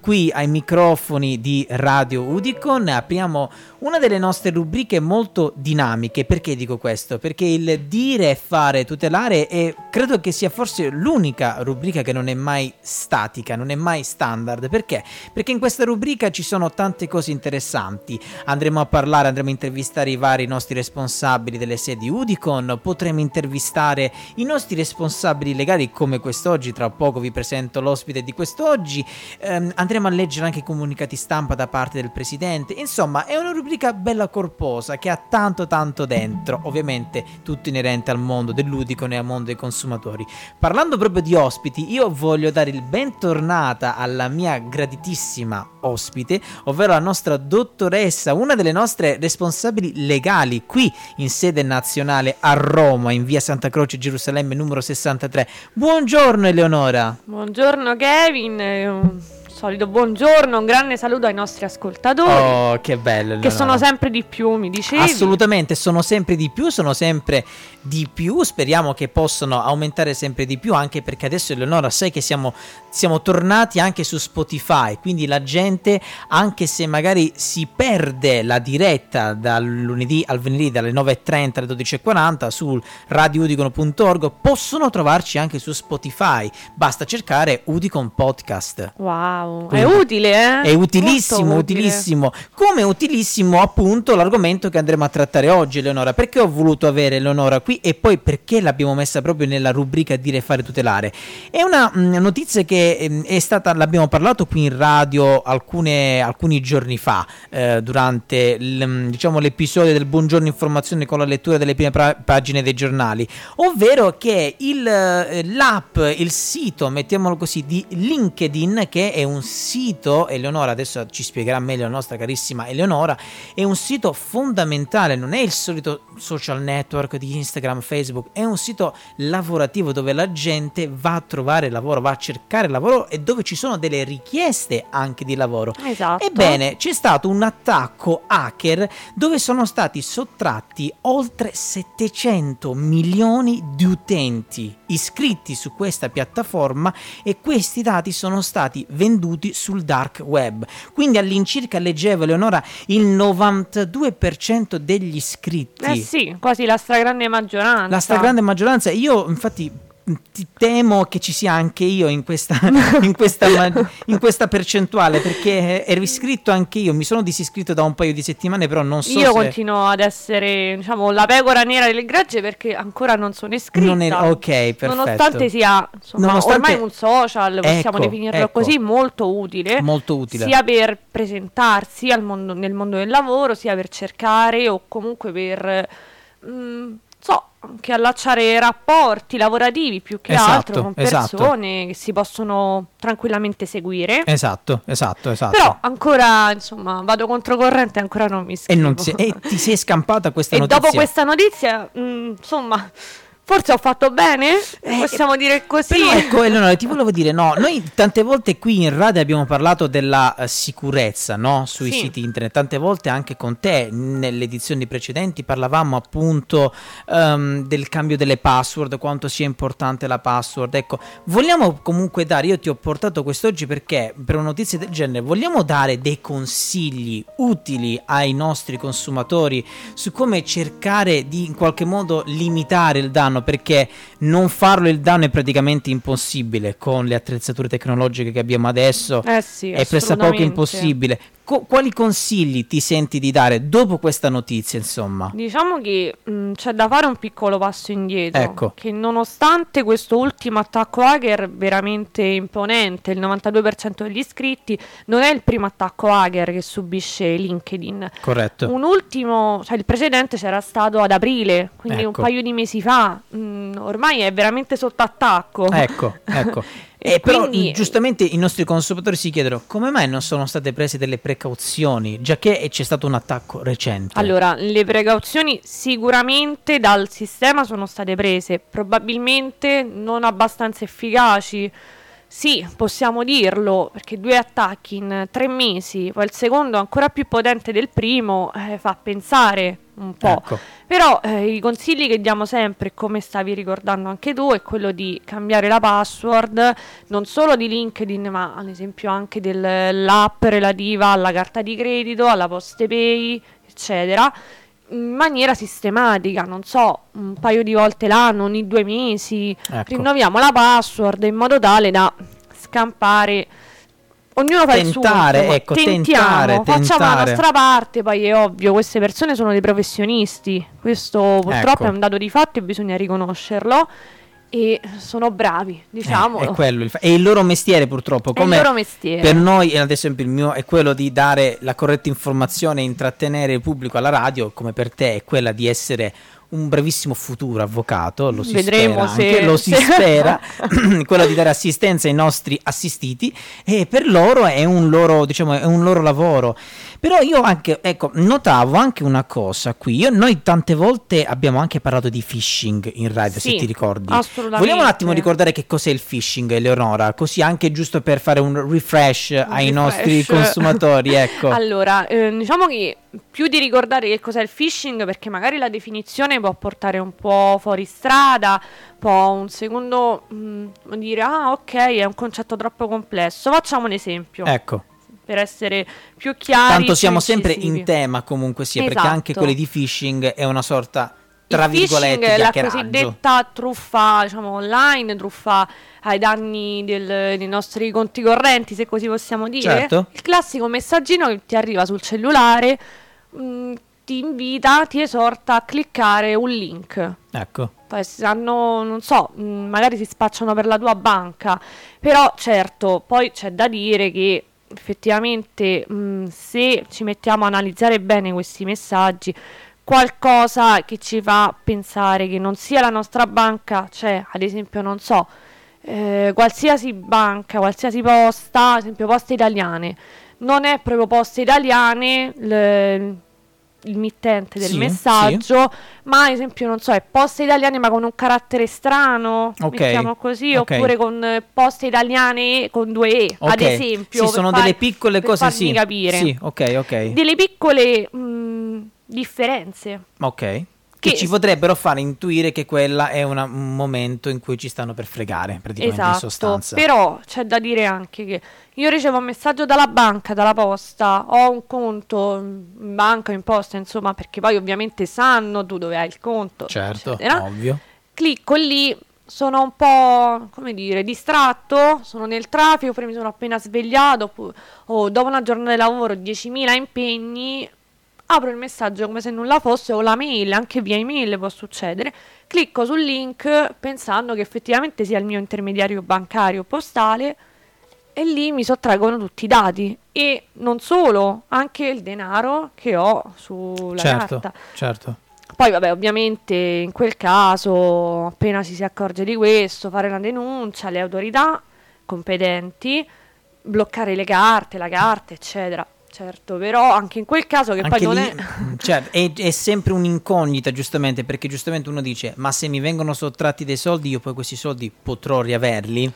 Qui ai microfoni di Radio Udicon apriamo una delle nostre rubriche molto dinamiche. Perché dico questo? Perché il dire fare tutelare è, credo che sia forse l'unica rubrica che non è mai statica, non è mai standard. Perché? Perché in questa rubrica ci sono tante cose interessanti. Andremo a parlare, andremo a intervistare i vari nostri responsabili delle sedi Udicon, potremo intervistare i nostri responsabili legali come quest'oggi, tra poco vi presento l'ospite di quest'oggi. Ehm, andremo a leggere anche i comunicati stampa da parte del presidente. Insomma, è una rubrica rubrica bella corposa che ha tanto tanto dentro, ovviamente tutto inerente al mondo del ludico e al mondo dei consumatori. Parlando proprio di ospiti, io voglio dare il bentornata alla mia graditissima ospite, ovvero la nostra dottoressa, una delle nostre responsabili legali qui in sede nazionale a Roma, in via Santa Croce, Gerusalemme numero 63. Buongiorno Eleonora. Buongiorno Kevin solito buongiorno, un grande saluto ai nostri ascoltatori. Oh, che bello. Che sono sempre di più, mi dicevi? Assolutamente, sono sempre di più, sono sempre di più. Speriamo che possano aumentare sempre di più, anche perché adesso Eleonora sai che siamo, siamo tornati anche su Spotify, quindi la gente, anche se magari si perde la diretta dal lunedì al venerdì dalle 9.30 alle 12.40 sul radioudicono.org, possono trovarci anche su Spotify. Basta cercare Udicon Podcast. Wow. Quindi è utile, eh? È utilissimo, utilissimo. Come utilissimo appunto l'argomento che andremo a trattare oggi, Eleonora. Perché ho voluto avere Eleonora qui e poi perché l'abbiamo messa proprio nella rubrica dire fare tutelare? È una mh, mm, notizia che mh, mm, è stata, l'abbiamo parlato qui in radio alcune, alcuni giorni fa, eh, durante l, mm, diciamo, l'episodio del Buongiorno Informazione con la lettura delle prime pra- pagine dei giornali, ovvero che il, eh, l'app, il sito, mettiamolo così, di LinkedIn, che è un sito, Eleonora adesso ci spiegherà meglio la nostra carissima Eleonora, è un sito fondamentale, non è il solito social network di Instagram, Facebook, è un sito lavorativo dove la gente va a trovare lavoro, va a cercare lavoro e dove ci sono delle richieste anche di lavoro. Esatto. Ebbene, c'è stato un attacco hacker dove sono stati sottratti oltre 700 milioni di utenti iscritti su questa piattaforma e questi dati sono stati venduti sul dark web. Quindi all'incirca leggevo Leonora il 92% degli iscritti. Eh sì, quasi la stragrande maggioranza. La stragrande maggioranza. Io infatti ti temo che ci sia anche io in questa, in, questa, in questa, percentuale perché ero iscritto anche io, mi sono disiscritto da un paio di settimane però non so io se... continuo ad essere diciamo la pecora nera del gregge perché ancora non sono iscritta. Non è... ok perfetto. Nonostante sia insomma, nonostante... ormai un social possiamo ecco, definirlo ecco. così molto utile molto utile. sia per presentarsi mondo, nel mondo del lavoro sia per cercare o comunque per mh, mm, so anche allacciare rapporti lavorativi più che esatto, altro con esatto. persone esatto. che si possono tranquillamente seguire. Esatto, esatto, esatto. Però ancora, insomma, vado controcorrente e ancora non mi scrivo. E, si, e ti sei scampata questa e notizia. E dopo questa notizia, mh, mm, insomma Forse ho fatto bene? Eh, Possiamo dire così. Però ecco, Eleonora, ti volevo dire, no, noi tante volte qui in radio abbiamo parlato della uh, sicurezza, no, sui sì. siti internet. Tante volte anche con te, nelle edizioni precedenti, parlavamo appunto um, del cambio delle password, quanto sia importante la password. Ecco, vogliamo comunque dare, io ti ho portato quest'oggi perché per una notizia del genere, vogliamo dare dei consigli utili ai nostri consumatori su come cercare di in qualche modo limitare il danno danno perché non farlo il danno è praticamente impossibile con le attrezzature tecnologiche che abbiamo adesso eh sì, è pressappoco impossibile Co- quali consigli ti senti di dare dopo questa notizia, insomma? Diciamo che mh, mm, c'è da fare un piccolo passo indietro. Ecco. Che nonostante questo ultimo attacco hacker veramente imponente, il 92% degli iscritti, non è il primo attacco hacker che subisce LinkedIn. Corretto. Un ultimo, cioè il precedente c'era stato ad aprile, quindi ecco. un paio di mesi fa. Mh, mm, ormai è veramente sotto attacco. Ecco, ecco. Eh, però quindi... giustamente i nostri consumatori si chiedono come mai non sono state prese delle precauzioni, già che c'è stato un attacco recente. Allora, le precauzioni sicuramente dal sistema sono state prese, probabilmente non abbastanza efficaci sì, possiamo dirlo, perché due attacchi in tre mesi, poi il secondo ancora più potente del primo, eh, fa pensare un po'. Ecco. Però eh, i consigli che diamo sempre, come stavi ricordando anche tu, è quello di cambiare la password, non solo di LinkedIn, ma ad esempio anche dell'app relativa alla carta di credito, alla poste pay, eccetera in maniera sistematica, non so, un paio di volte l'anno, ogni due mesi, ecco. rinnoviamo la password in modo tale da scampare ognuno fa tentare, il suo ecco, tentiamo, tentare, facciamo tentare. la nostra parte poi è ovvio queste persone sono dei professionisti questo purtroppo ecco. è un dato di fatto e bisogna riconoscerlo e sono bravi, diciamo. Eh, è quello, il fa- è il loro mestiere purtroppo. Come è il loro mestiere. Per noi, ad esempio, il mio è quello di dare la corretta informazione e intrattenere il pubblico alla radio, come per te è quella di essere un brevissimo futuro avvocato, lo si Vedremo spera, se, anche, lo si spera, quello di dare assistenza ai nostri assistiti e per loro è un loro, diciamo, è un loro lavoro. Però io anche, ecco, notavo anche una cosa qui, io, noi tante volte abbiamo anche parlato di phishing in radio, sì, se ti ricordi. Assolutamente. Vogliamo un attimo ricordare che cos'è il phishing, Eleonora, così anche giusto per fare un refresh un ai refresh. nostri consumatori, ecco. allora, eh, diciamo che più di ricordare che cos'è il phishing, perché magari la definizione può portare un po' fuori strada, può un secondo mh, mm, dire ah ok è un concetto troppo complesso. Facciamo un esempio. Ecco. Per essere più chiari. Tanto siamo sempre in tema comunque sia, esatto. perché anche quelli di phishing è una sorta tra virgolette la cosiddetta truffa diciamo online, truffa ai danni del, dei nostri conti correnti, se così possiamo dire. Certo. Il classico messaggino che ti arriva sul cellulare mh, mm, ti invita, ti esorta a cliccare un link. Ecco. Poi sanno, non so, mh, mm, magari si spacciano per la tua banca, però certo, poi c'è da dire che effettivamente mh, mm, se ci mettiamo a analizzare bene questi messaggi, qualcosa che ci fa pensare che non sia la nostra banca, cioè ad esempio non so, eh, qualsiasi banca, qualsiasi posta, ad esempio poste italiane, non è proprio poste italiane l- il mittente del sì, messaggio, sì. ma ad esempio, non so, è poste italiane ma con un carattere strano, okay, mettiamo così, okay. oppure con eh, poste italiane con due E, okay. ad esempio. Sì, sono far, delle piccole cose, sì. capire. Sì, ok, ok. Delle piccole mh, mm, differenze. Ok che, ci potrebbero fare intuire che quella è una, un momento in cui ci stanno per fregare, praticamente esatto, in sostanza. Però c'è da dire anche che io ricevo un messaggio dalla banca, dalla posta, ho un conto in banca, in posta, insomma, perché poi ovviamente sanno tu dove hai il conto. Certo, eccetera. ovvio. Clicco lì, sono un po', come dire, distratto, sono nel traffico, poi mi sono appena svegliato, o dopo una giornata di lavoro, 10.000 impegni, apro il messaggio come se nulla fosse o la mail, anche via email può succedere, clicco sul link pensando che effettivamente sia il mio intermediario bancario postale e lì mi sottraggono tutti i dati e non solo, anche il denaro che ho sulla certo, carta. Certo. Poi vabbè, ovviamente in quel caso, appena ci si accorge di questo, fare una denuncia alle autorità competenti, bloccare le carte, la carta, eccetera. Certo, però anche in quel caso che anche poi non lì, è... Cioè, è... è... sempre un'incognita giustamente perché giustamente uno dice ma se mi vengono sottratti dei soldi io poi questi soldi potrò riaverli?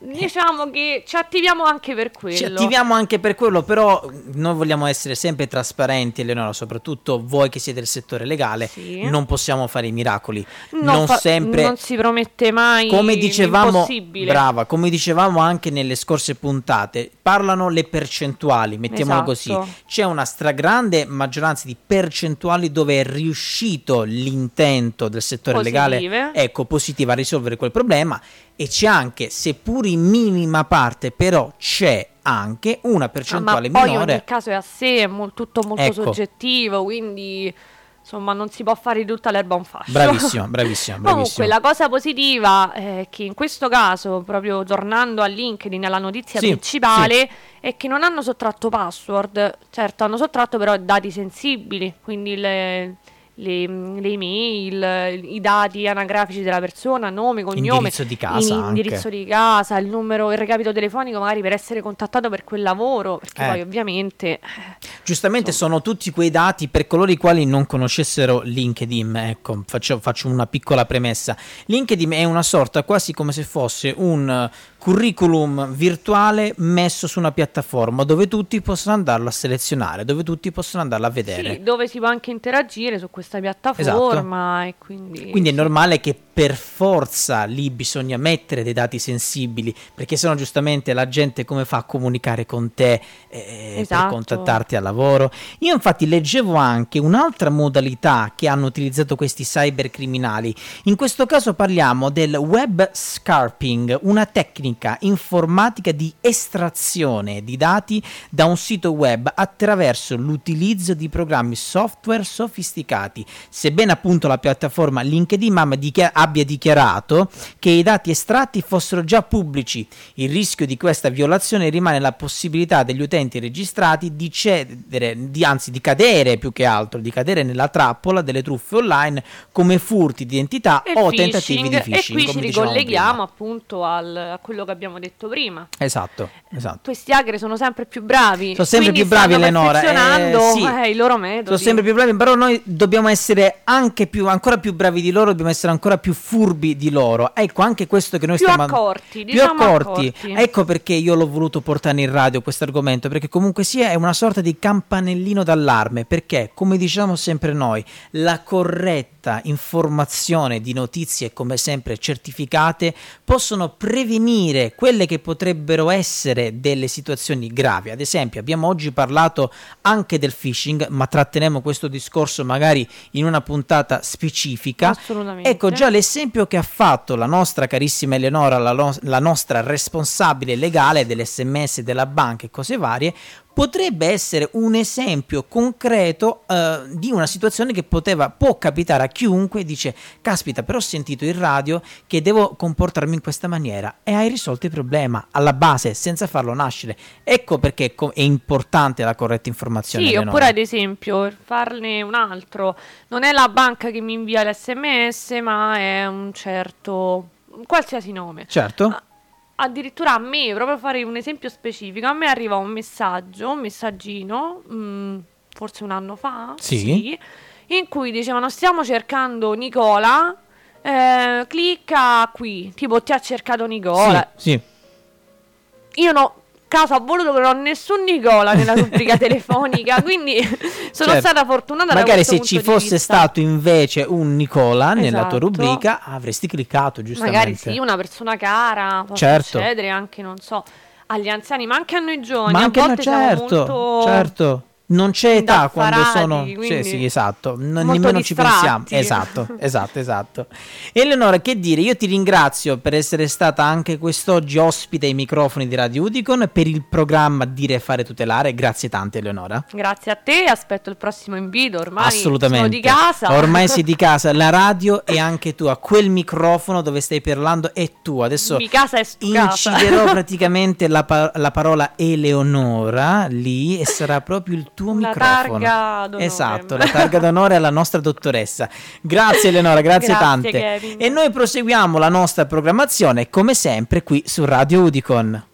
Diciamo che ci attiviamo anche per quello. Ci attiviamo anche per quello, però noi vogliamo essere sempre trasparenti, Eleonora, soprattutto voi che siete del settore legale, sì. non possiamo fare i miracoli. Non, non fa- sempre non si promette mai come dicevamo, brava, come dicevamo anche nelle scorse puntate, parlano le percentuali, mettiamolo esatto. così. C'è una stragrande maggioranza di percentuali dove è riuscito l'intento del settore Positive. legale, ecco, positiva a risolvere quel problema e c'è anche, seppur in minima parte, però c'è anche una percentuale ah, ma minore. Poi ogni caso è a sé, è mo- tutto molto ecco. soggettivo, quindi insomma non si può fare di tutta l'erba un fascio. Bravissimo, bravissimo. Comunque la cosa positiva è che in questo caso, proprio tornando a LinkedIn, alla notizia sì, principale, sì. è che non hanno sottratto password, certo hanno sottratto però dati sensibili, quindi le le, le, email, i dati anagrafici della persona, nome, cognome, indirizzo di casa, indirizzo di casa, il numero, il recapito telefonico magari per essere contattato per quel lavoro, perché eh. poi ovviamente... Eh, Giustamente insomma. sono tutti quei dati per coloro i quali non conoscessero LinkedIn, ecco, faccio, faccio una piccola premessa. LinkedIn è una sorta quasi come se fosse un curriculum virtuale messo su una piattaforma dove tutti possono andarlo a selezionare, dove tutti possono andarlo a vedere. Sì, dove si può anche interagire su questa piattaforma esatto. e quindi... Quindi è normale che per forza lì bisogna mettere dei dati sensibili, perché sennò giustamente la gente come fa a comunicare con te eh, esatto. per contattarti al lavoro? Io infatti leggevo anche un'altra modalità che hanno utilizzato questi cybercriminali. In questo caso parliamo del web scarping, una tecnica informatica di estrazione di dati da un sito web attraverso l'utilizzo di programmi software sofisticati. Sebbene appunto la piattaforma LinkedIn Mam dichiara abbia dichiarato che i dati estratti fossero già pubblici. Il rischio di questa violazione rimane la possibilità degli utenti registrati di cedere, di, anzi di cadere più che altro, di cadere nella trappola delle truffe online come furti di identità e o phishing, tentativi di phishing. E qui ci ricolleghiamo appunto al, a quello che abbiamo detto prima. Esatto, esatto. Questi hacker sono sempre più bravi. Sono sempre più bravi Eleonora. Eh, sì, eh, i loro metodi. Sono sempre più bravi, però noi dobbiamo essere anche più, ancora più bravi di loro, dobbiamo essere ancora più furbi di loro. Ecco, anche questo che noi più stiamo accorti, più diciamo accorti. accorti. Ecco perché io l'ho voluto portare in radio questo argomento, perché comunque sia è una sorta di campanellino d'allarme, perché come diciamo sempre noi, la corretta informazione di notizie come sempre certificate possono prevenire quelle che potrebbero essere delle situazioni gravi. Ad esempio, abbiamo oggi parlato anche del phishing, ma tratteremo questo discorso magari in una puntata specifica. Assolutamente. Ecco già l'esempio che ha fatto la nostra carissima Eleonora, la, lo- la nostra responsabile legale dell'SMS della banca e cose varie, potrebbe essere un esempio concreto uh, di una situazione che poteva, può capitare a chiunque dice caspita però ho sentito in radio che devo comportarmi in questa maniera e hai risolto il problema alla base senza farlo nascere. Ecco perché è importante la corretta informazione sì oppure ad esempio farne un altro. Non è la banca che mi invia l'sms ma è un certo qualsiasi nome. Certo. Ah, addirittura a me, proprio fare un esempio specifico, a me arriva un messaggio, un messaggino, mh, mm, forse un anno fa, sì. sì in cui dicevano stiamo cercando Nicola, eh, clicca qui, tipo ti ha cercato Nicola. Sì, sì. Io no, caso ha voluto che non ho nessun Nicola nella rubrica telefonica, quindi sono certo. stata fortunata. Magari se ci fosse stato invece un Nicola esatto. nella tua esatto. rubrica avresti cliccato giustamente. Magari sì, una persona cara, può certo. succedere anche, non so, agli anziani, ma anche a noi giovani. Ma anche a volte no, certo, molto... certo non c'è età quando sono sì, sì, esatto, non, nemmeno ci pensiamo. Esatto, esatto, esatto. Eleonora, che dire? Io ti ringrazio per essere stata anche quest'oggi ospite ai microfoni di Radio Udicon per il programma Dire fare tutelare. Grazie tante Eleonora. Grazie a te, aspetto il prossimo invito, ormai Assolutamente. sono di casa. Ormai sei di casa, la radio è anche tua, quel microfono dove stai parlando è tuo. Adesso di casa è inciderò praticamente la, pa- la parola Eleonora lì e sarà proprio il tuo la microfono. Targa d'onore. Esatto, la targa d'onore alla nostra dottoressa. Grazie Eleonora, grazie, grazie tante. Kevin. E noi proseguiamo la nostra programmazione come sempre qui su Radio Udicon.